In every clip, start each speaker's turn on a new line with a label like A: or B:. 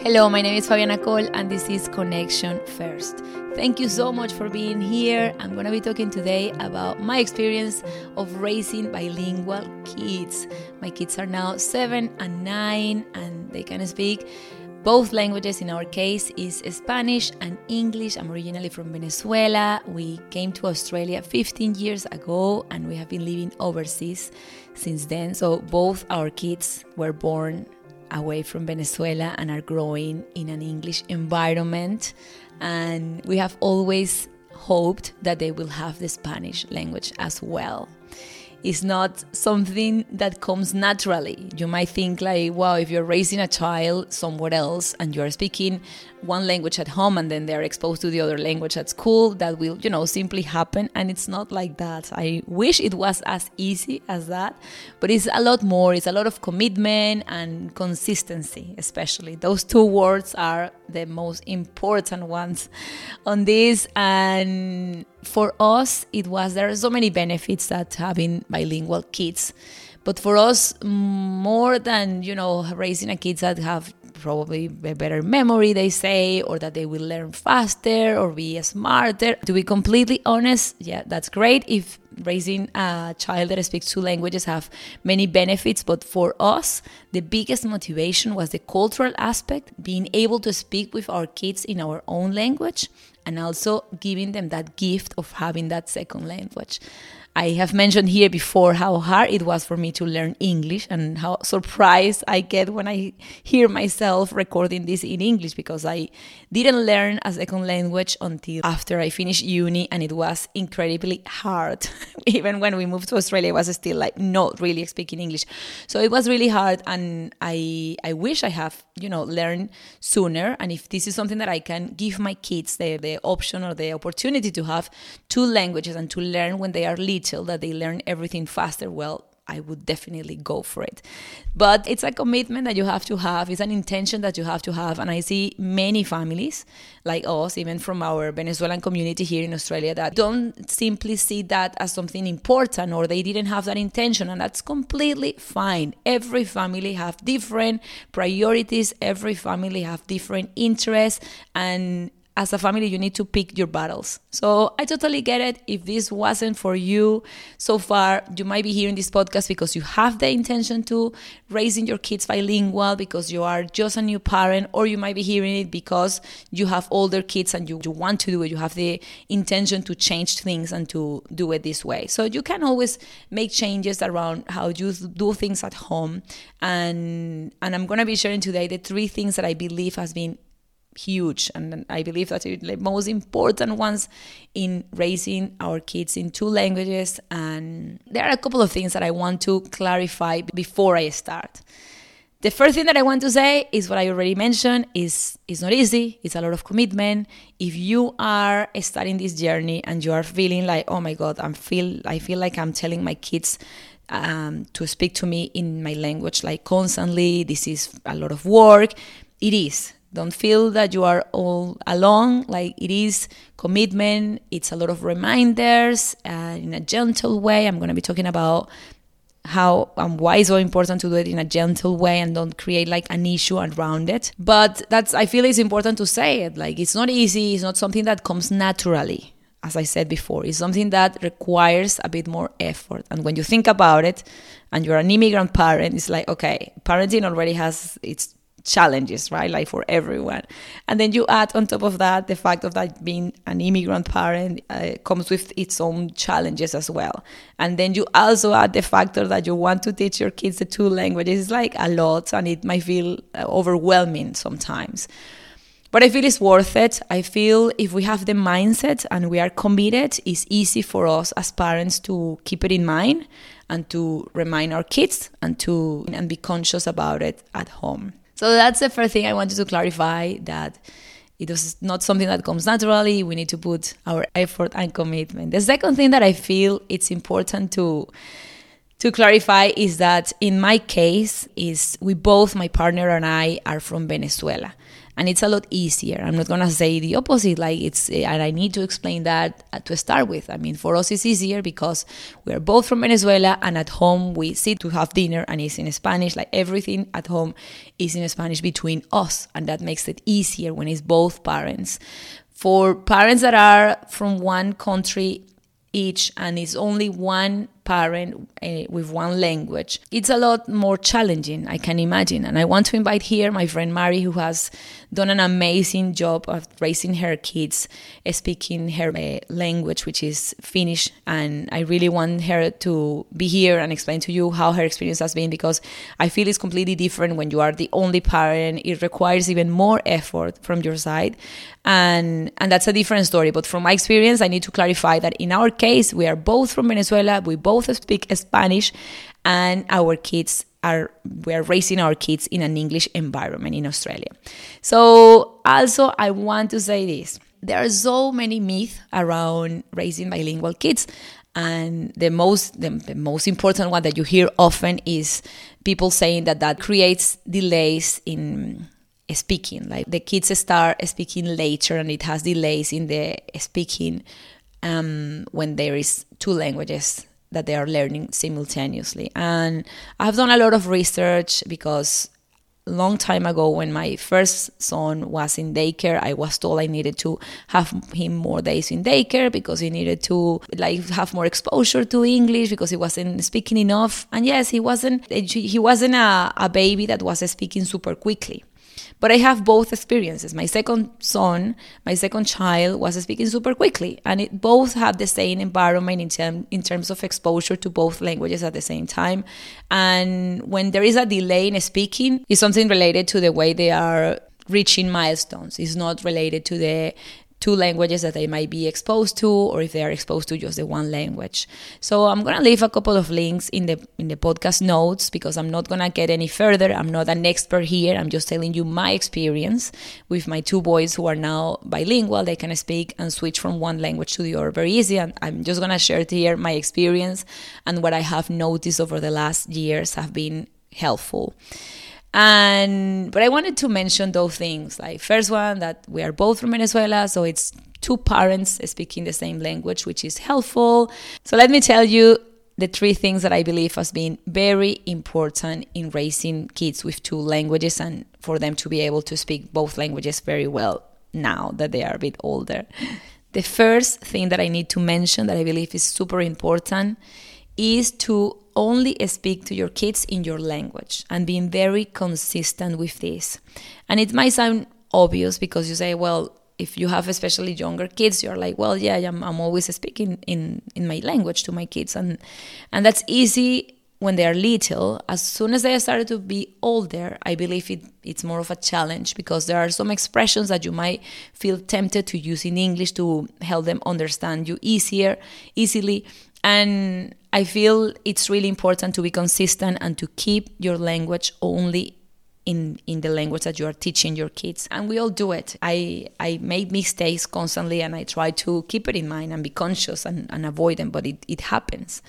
A: Hello, my name is Fabiana Cole, and this is Connection First. Thank you so much for being here. I'm going to be talking today about my experience of raising bilingual kids. My kids are now seven and nine, and they can speak both languages in our case is Spanish and English. I'm originally from Venezuela. We came to Australia 15 years ago and we have been living overseas since then. So both our kids were born away from Venezuela and are growing in an English environment. And we have always hoped that they will have the Spanish language as well is not something that comes naturally. You might think like, wow, if you're raising a child somewhere else and you're speaking one language at home and then they're exposed to the other language at school, that will, you know, simply happen. And it's not like that. I wish it was as easy as that, but it's a lot more. It's a lot of commitment and consistency, especially. Those two words are the most important ones on this. And for us, it was there are so many benefits that having bilingual kids. But for us, more than you know, raising a kids that have probably a better memory, they say, or that they will learn faster or be smarter. To be completely honest, yeah, that's great if raising a child that speaks two languages have many benefits but for us the biggest motivation was the cultural aspect being able to speak with our kids in our own language and also giving them that gift of having that second language I have mentioned here before how hard it was for me to learn English and how surprised I get when I hear myself recording this in English because I didn't learn a second language until after I finished uni and it was incredibly hard. Even when we moved to Australia, I was still like not really speaking English. So it was really hard and I I wish I have, you know, learned sooner. And if this is something that I can give my kids the, the option or the opportunity to have two languages and to learn when they are little that they learn everything faster, well, I would definitely go for it. But it's a commitment that you have to have, it's an intention that you have to have. And I see many families like us, even from our Venezuelan community here in Australia, that don't simply see that as something important or they didn't have that intention. And that's completely fine. Every family have different priorities, every family have different interests. And as a family, you need to pick your battles. So I totally get it. If this wasn't for you so far, you might be hearing this podcast because you have the intention to raising your kids bilingual because you are just a new parent, or you might be hearing it because you have older kids and you, you want to do it. You have the intention to change things and to do it this way. So you can always make changes around how you do things at home. And and I'm gonna be sharing today the three things that I believe has been huge. And i believe that it's the most important ones in raising our kids in two languages. And there are a couple of things that i want to clarify before i start. The first thing that i want to say is what i already mentioned is it's not easy. It's a lot of commitment. If you are starting this journey and you are feeling like oh my god i'm feel i feel like i'm telling my kids um, to speak to me in my language like constantly this is a lot of work it is don't feel that you are all alone. Like it is commitment. It's a lot of reminders uh, in a gentle way. I'm going to be talking about how and why it's so important to do it in a gentle way and don't create like an issue around it. But that's I feel it's important to say it. Like it's not easy. It's not something that comes naturally. As I said before, it's something that requires a bit more effort. And when you think about it, and you're an immigrant parent, it's like okay, parenting already has its challenges, right? Like for everyone. And then you add on top of that the fact of that being an immigrant parent uh, comes with its own challenges as well. And then you also add the factor that you want to teach your kids the two languages. It's like a lot and it might feel uh, overwhelming sometimes. But I feel it's worth it. I feel if we have the mindset and we are committed, it's easy for us as parents to keep it in mind and to remind our kids and to and be conscious about it at home. So that's the first thing I wanted to clarify that it is not something that comes naturally. We need to put our effort and commitment. The second thing that I feel it's important to to clarify is that in my case is we both my partner and I are from Venezuela and it's a lot easier. I'm not gonna say the opposite, like it's, and I need to explain that uh, to start with. I mean, for us it's easier because we are both from Venezuela, and at home we sit to have dinner, and it's in Spanish. Like everything at home is in Spanish between us, and that makes it easier when it's both parents. For parents that are from one country each, and it's only one parent uh, with one language, it's a lot more challenging, I can imagine. And I want to invite here my friend Mari, who has done an amazing job of raising her kids, uh, speaking her uh, language, which is Finnish. And I really want her to be here and explain to you how her experience has been because I feel it's completely different when you are the only parent. It requires even more effort from your side. And, and that's a different story. But from my experience, I need to clarify that in our case, we are both from Venezuela. We both both speak Spanish, and our kids are we are raising our kids in an English environment in Australia. So also I want to say this. There are so many myths around raising bilingual kids and the most the, the, most important one that you hear often is people saying that that creates delays in speaking like the kids start speaking later and it has delays in the speaking um, when there is two languages that they are learning simultaneously. And I've done a lot of research because long time ago when my first son was in daycare i was told i needed to have him more days in daycare because he needed to like have more exposure to english because he wasn't speaking enough and yes he wasn't he wasn't a, a baby that was speaking super quickly but I have both experiences. My second son, my second child, was speaking super quickly, and it both have the same environment in, term, in terms of exposure to both languages at the same time. And when there is a delay in speaking, it's something related to the way they are reaching milestones. It's not related to the two languages that they might be exposed to or if they are exposed to just the one language. So I'm going to leave a couple of links in the in the podcast notes because I'm not going to get any further. I'm not an expert here. I'm just telling you my experience with my two boys who are now bilingual. They can speak and switch from one language to the other very easy and I'm just going to share here my experience and what I have noticed over the last years have been helpful and but i wanted to mention those things. Like first one that we are both from venezuela so it's two parents speaking the same language which is helpful. So let me tell you the three things that i believe has been very important in raising kids with two languages and for them to be able to speak both languages very well now that they are a bit older. The first thing that i need to mention that i believe is super important is to only speak to your kids in your language and being very consistent with this. And it might sound obvious because you say, well, if you have especially younger kids, you're like, well, yeah, I'm, I'm always speaking in, in my language to my kids. And, and that's easy when they are little. As soon as they started to be older, I believe it, it's more of a challenge because there are some expressions that you might feel tempted to use in English to help them understand you easier, easily. And I feel it's really important to be consistent and to keep your language only in, in the language that you are teaching your kids. And we all do it. I, I make mistakes constantly and I try to keep it in mind and be conscious and, and avoid them, but it, it happens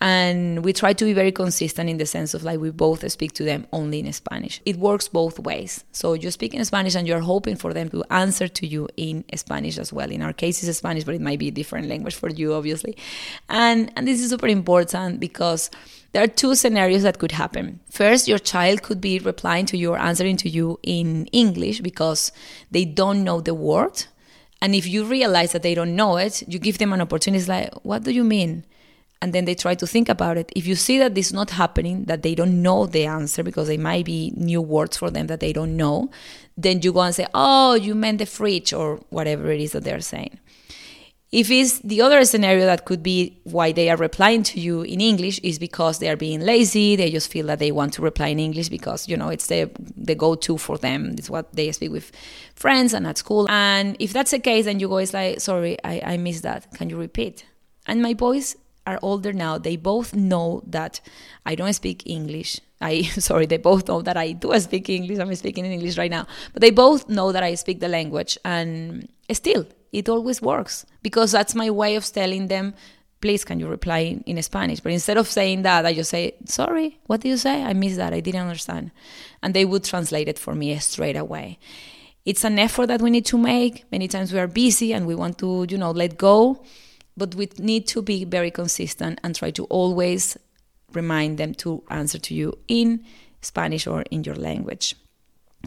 A: and we try to be very consistent in the sense of like we both speak to them only in Spanish. It works both ways. So you speak in Spanish and you're hoping for them to answer to you in Spanish as well. In our case, it's Spanish, but it might be a different language for you, obviously. And and this is super important because there are two scenarios that could happen. First, your child could be replying to you or answering to you in English because they don't know the word. And if you realize that they don't know it, you give them an opportunity. It's like, what do you mean? And then they try to think about it. If you see that this is not happening, that they don't know the answer because they might be new words for them that they don't know, then you go and say, "Oh, you meant the fridge," or whatever it is that they're saying. If it's the other scenario that could be why they are replying to you in English is because they are being lazy, they just feel that they want to reply in English because, you know, it's the the go-to for them. It's what they speak with friends and at school. And if that's the case, then you go, it's like, sorry, I, I missed that. Can you repeat? And my boys are older now, they both know that I don't speak English. I sorry, they both know that I do speak English. I'm speaking in English right now, but they both know that I speak the language, and still, it always works because that's my way of telling them please, can you reply in, Spanish? But instead of saying that, I just say, sorry, what did you say? I missed that. I didn't understand. And they would translate it for me straight away. It's an effort that we need to make. Many times we are busy and we want to, you know, let go. But we need to be very consistent and try to always remind them to answer to you in Spanish or in your language.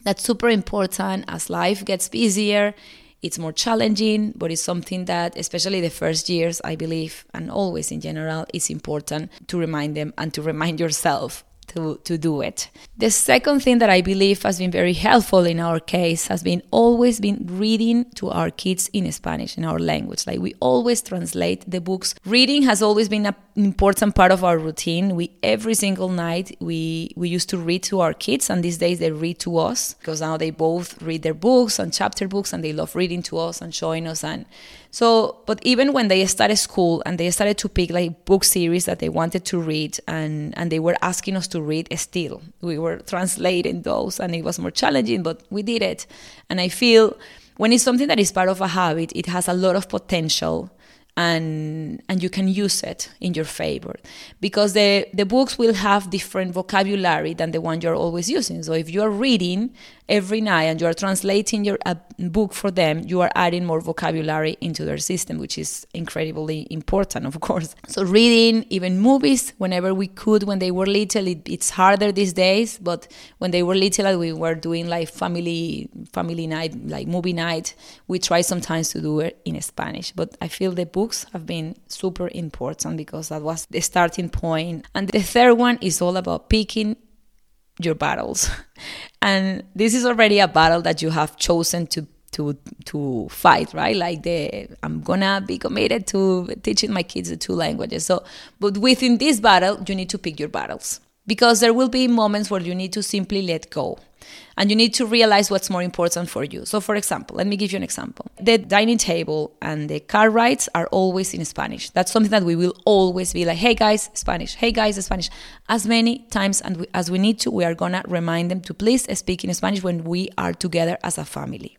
A: That's super important as life gets busier. It's more challenging, but it's something that, especially the first years, I believe, and always in general, is important to remind them and to remind yourself to, to do it. The second thing that I believe has been very helpful in our case has been always been reading to our kids in Spanish, in our language. Like we always translate the books. Reading has always been an important part of our routine. We every single night we we used to read to our kids and these days they read to us because now they both read their books and chapter books and they love reading to us and showing us and so, but even when they started school and they started to pick like book series that they wanted to read and, and they were asking us to read still, we were translating those and it was more challenging, but we did it. And I feel when it's something that is part of a habit, it has a lot of potential and and you can use it in your favor because the the books will have different vocabulary than the one you're always using so if you're reading every night and you are translating your book for them, you are adding more vocabulary into their system, which is incredibly important, of course. So reading, even movies, whenever we could when they were little, it, it's harder these days. But when they were little, we were doing like family family night, like movie night. We try sometimes to do it in Spanish, but I feel the books have been super important because that was the starting point. And the third one is all about picking your battles. And this is already a battle that you have chosen to to to fight, right? Like the I'm gonna be committed to teaching my kids the two languages. So, but within this battle, you need to pick your battles because there will be moments where you need to simply let go and you need to realize what's more important for you. So, for example, let me give you an example. The dining table and the car rides are always in Spanish. That's something that we will always be like, hey guys, Spanish, hey guys, Spanish. As many times and as we need to, we are gonna remind them to please speak in Spanish when we are together as a family.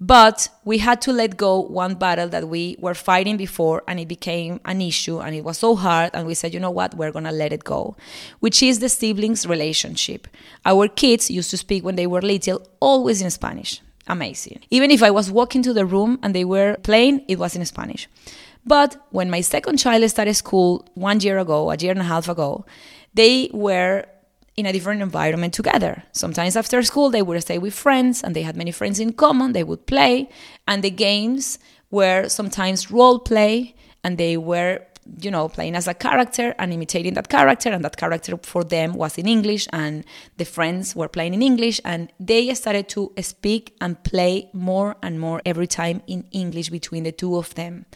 A: But we had to let go one battle that we were fighting before, and it became an issue, and it was so hard. And we said, you know what, we're gonna let it go, which is the siblings' relationship. Our kids used to speak when they were little always in Spanish. Amazing. Even if I was walking to the room and they were playing, it was in Spanish. But when my second child started school one year ago, a year and a half ago, they were in a different environment together. Sometimes after school, they would stay with friends and they had many friends in common. They would play, and the games were sometimes role play, and they were, you know, playing as a character and imitating that character. And that character for them was in English, and the friends were playing in English, and they started to speak and play more and more every time in English between the two of them.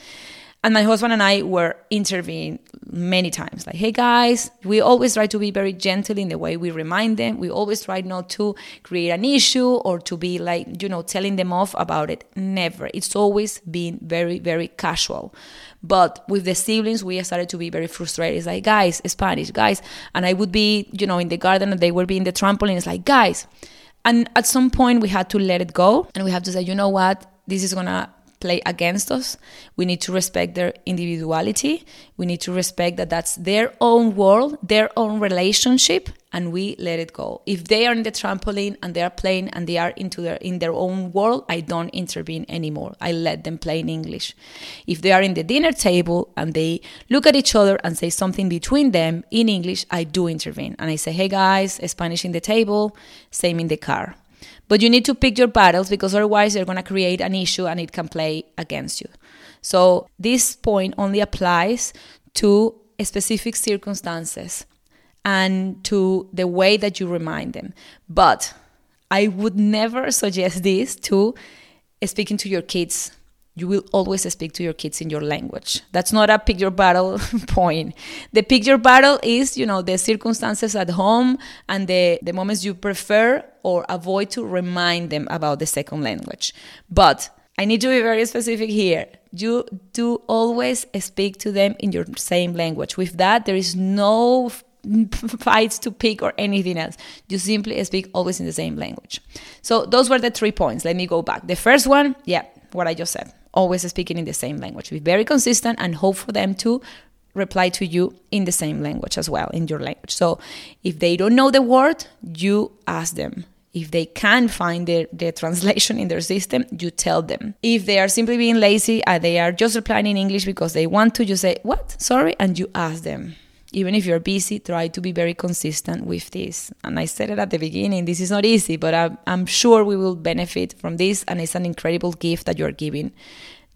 A: And my husband and I were intervening many times like, hey guys, we always try to be very gentle in the way we remind them. We always try not to create an issue or to be like, you know, telling them off about it. Never. It's always been very, very casual. But with the siblings, we started to be very frustrated. It's like, guys, Spanish, guys. And I would be, you know, in the garden and they would be in the trampoline. It's like, guys. And at some point, we had to let it go and we have to say, you know what? This is gonna play against us. We need to respect their individuality. We need to respect that that's their own world, their own relationship, and we let it go. If they are in the trampoline and they are playing and they are into their in their own world, I don't intervene anymore. I let them play in English. If they are in the dinner table and they look at each other and say something between them in English, I do intervene and I say, "Hey guys, Spanish in the table, same in the car." But you need to pick your battles because otherwise you're going to create an issue and it can play against you. So this point only applies to specific circumstances and to the way that you remind them. But I would never suggest this to speaking to your kids you will always speak to your kids in your language. That's not a pick your battle point. The pick your battle is, you know, the circumstances at home and the, the moments you prefer or avoid to remind them about the second language. But I need to be very specific here. You do always speak to them in your same language. With that, there is no fights to pick or anything else. You simply speak always in the same language. So those were the three points. Let me go back. The first one, yeah, what I just said always speaking in the same language. Be very consistent and hope for them to reply to you in the same language as well, in your language. So if they don't know the word, you ask them. If they can't find the, the translation in their system, you tell them. If they are simply being lazy and they are just replying in English because they want to, you say, What? Sorry? And you ask them. Even if you're busy, try to be very consistent with this. And I said it at the beginning this is not easy, but I'm, I'm sure we will benefit from this. And it's an incredible gift that you're giving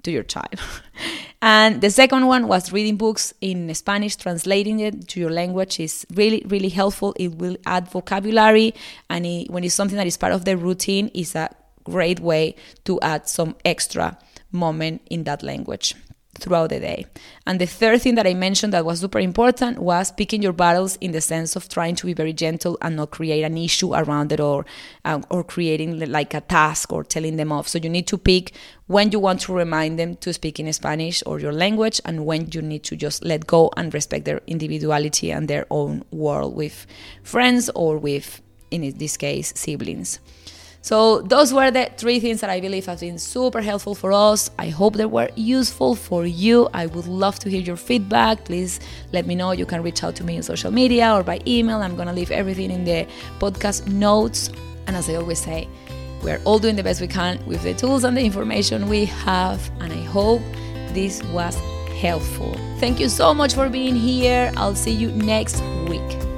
A: to your child. and the second one was reading books in Spanish, translating it to your language is really, really helpful. It will add vocabulary, and it, when it's something that is part of the routine, is a great way to add some extra moment in that language throughout the day. And the third thing that I mentioned that was super important was picking your battles in the sense of trying to be very gentle and not create an issue around it or um, or creating like a task or telling them off. So you need to pick when you want to remind them to speak in Spanish or your language and when you need to just let go and respect their individuality and their own world with friends or with in this case siblings. So those were the three things that I believe have been super helpful for us. I hope they were useful for you. I would love to hear your feedback. Please let me know. You can reach out to me on social media or by email. I'm gonna leave everything in the podcast notes. And as I always say, we're all doing the best we can with the tools and the information we have. And I hope this was helpful. Thank you so much for being here. I'll see you next week.